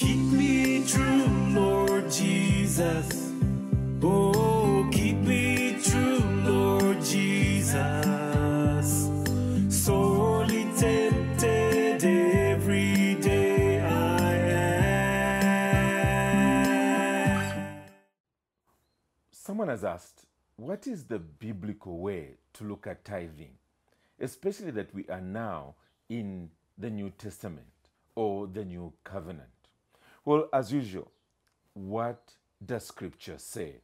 keep me true, Lord Jesus. Oh, keep me true, Lord Jesus. Sorely tempted every day I am. Someone has asked, what is the biblical way to look at tithing? Especially that we are now in the New Testament or the New Covenant. Well, as usual, what does Scripture say?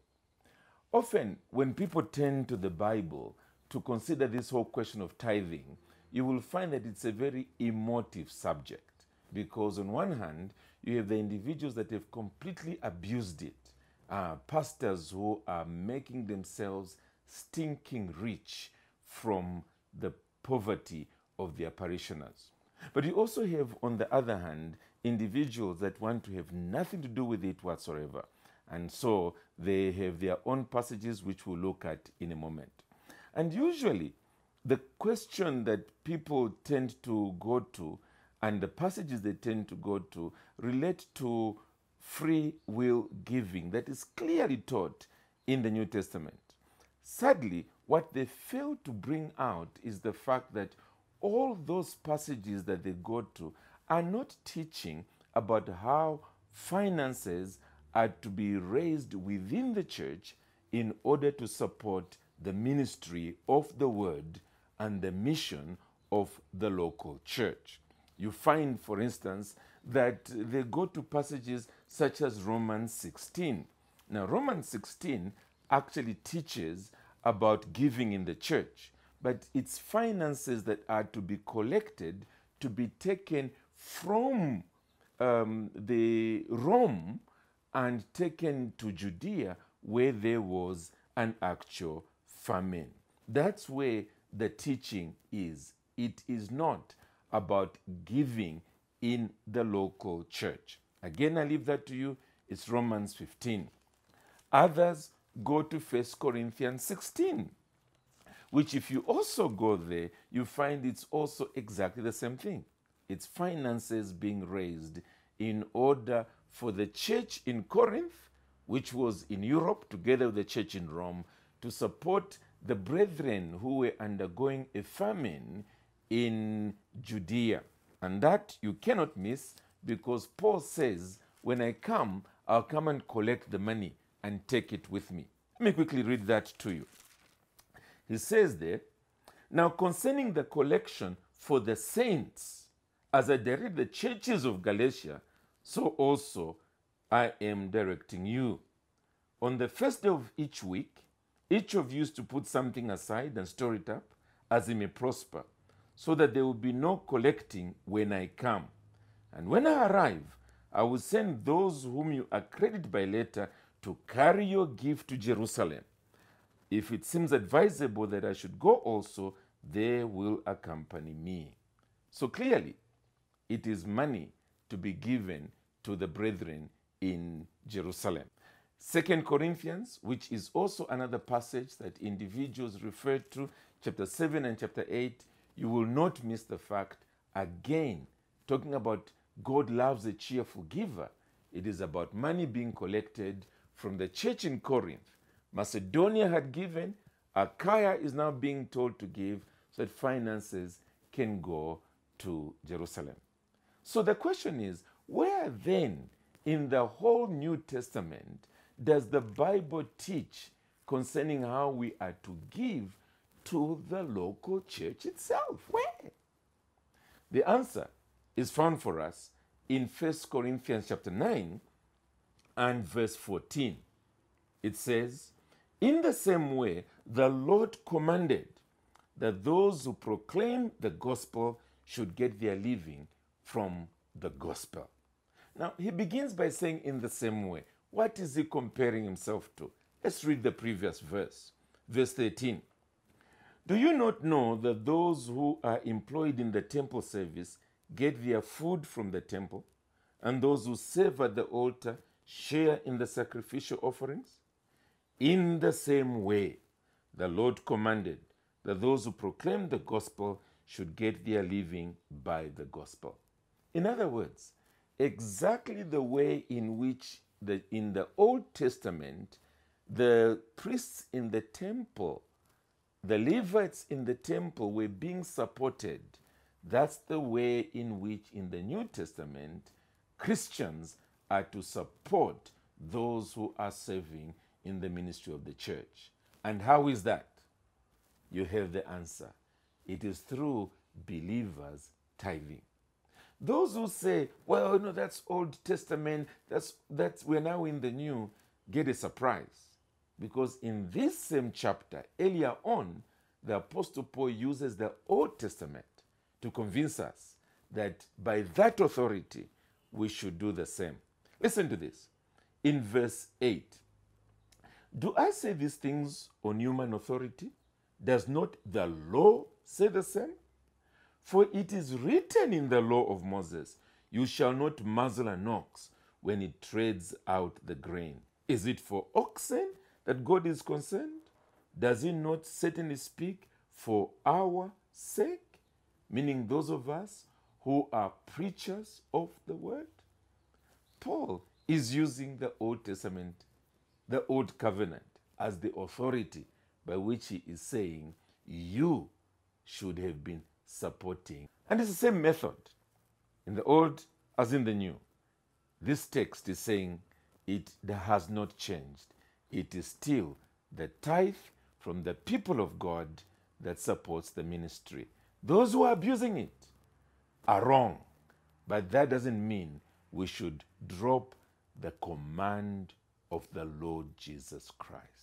Often, when people turn to the Bible to consider this whole question of tithing, you will find that it's a very emotive subject because, on one hand, you have the individuals that have completely abused it, uh, pastors who are making themselves stinking rich from the poverty of their parishioners. But you also have, on the other hand, individuals that want to have nothing to do with it whatsoever. And so they have their own passages, which we'll look at in a moment. And usually, the question that people tend to go to and the passages they tend to go to relate to free will giving that is clearly taught in the New Testament. Sadly, what they fail to bring out is the fact that all those passages that they go to are not teaching about how finances are to be raised within the church in order to support the ministry of the word and the mission of the local church. You find, for instance, that they go to passages such as Romans 16. Now, Romans 16 actually teaches about giving in the church, but it's finances that are to be collected to be taken from um, the Rome and taken to Judea where there was an actual famine. That's where the teaching is. It is not about giving in the local church. Again, I leave that to you. It's Romans 15. Others go to 1 Corinthians 16, which, if you also go there, you find it's also exactly the same thing. It's finances being raised in order for the church in Corinth, which was in Europe, together with the church in Rome, to support the brethren who were undergoing a famine in Judea. And that you cannot miss because Paul says, When I come, I'll come and collect the money and take it with me. Let me quickly read that to you. He says there, Now concerning the collection for the saints, as I direct the churches of Galatia, so also I am directing you. On the first day of each week, each of you is to put something aside and store it up, as he may prosper, so that there will be no collecting when I come. And when I arrive, I will send those whom you accredit by letter to carry your gift to Jerusalem. If it seems advisable that I should go also, they will accompany me. So clearly, it is money to be given to the brethren in Jerusalem. Second Corinthians, which is also another passage that individuals refer to, chapter 7 and chapter 8, you will not miss the fact, again, talking about God loves a cheerful giver. It is about money being collected from the church in Corinth. Macedonia had given, Achaia is now being told to give so that finances can go to Jerusalem. So the question is where then in the whole New Testament does the Bible teach concerning how we are to give to the local church itself? Where? The answer is found for us in 1 Corinthians chapter 9 and verse 14. It says, In the same way, the Lord commanded that those who proclaim the gospel should get their living from the gospel. Now, he begins by saying, in the same way. What is he comparing himself to? Let's read the previous verse. Verse 13. Do you not know that those who are employed in the temple service get their food from the temple, and those who serve at the altar share in the sacrificial offerings? In the same way, the Lord commanded that those who proclaim the gospel should get their living by the gospel. In other words, exactly the way in which the, in the Old Testament, the priests in the temple, the Levites in the temple were being supported. That's the way in which in the New Testament, Christians are to support those who are serving in the ministry of the church. And how is that? You have the answer. It is through believers tithing. Those who say, well, know, that's Old Testament, that's, that's we're now in the New, get a surprise. Because in this same chapter, earlier on, the Apostle Paul uses the Old Testament to convince us that by that authority, we should do the same. Listen to this. In verse 8, do I say these things on human authority? Does not the law say the same? For it is written in the law of Moses, You shall not muzzle an ox when it treads out the grain. Is it for oxen that God is concerned? Does he not certainly speak for our sake? Meaning those of us who are preachers of the word? Paul is using the Old Testament, the Old Covenant, as the authority by which he is saying, You should have been supporting. And it's the same method in the Old as in the New. This text is saying it has not changed. It is still the tithe from the people of God that supports the ministry. Those who are abusing it are wrong, but that doesn't mean we should drop the command of the Lord Jesus Christ.